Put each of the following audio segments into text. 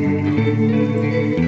Música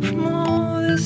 before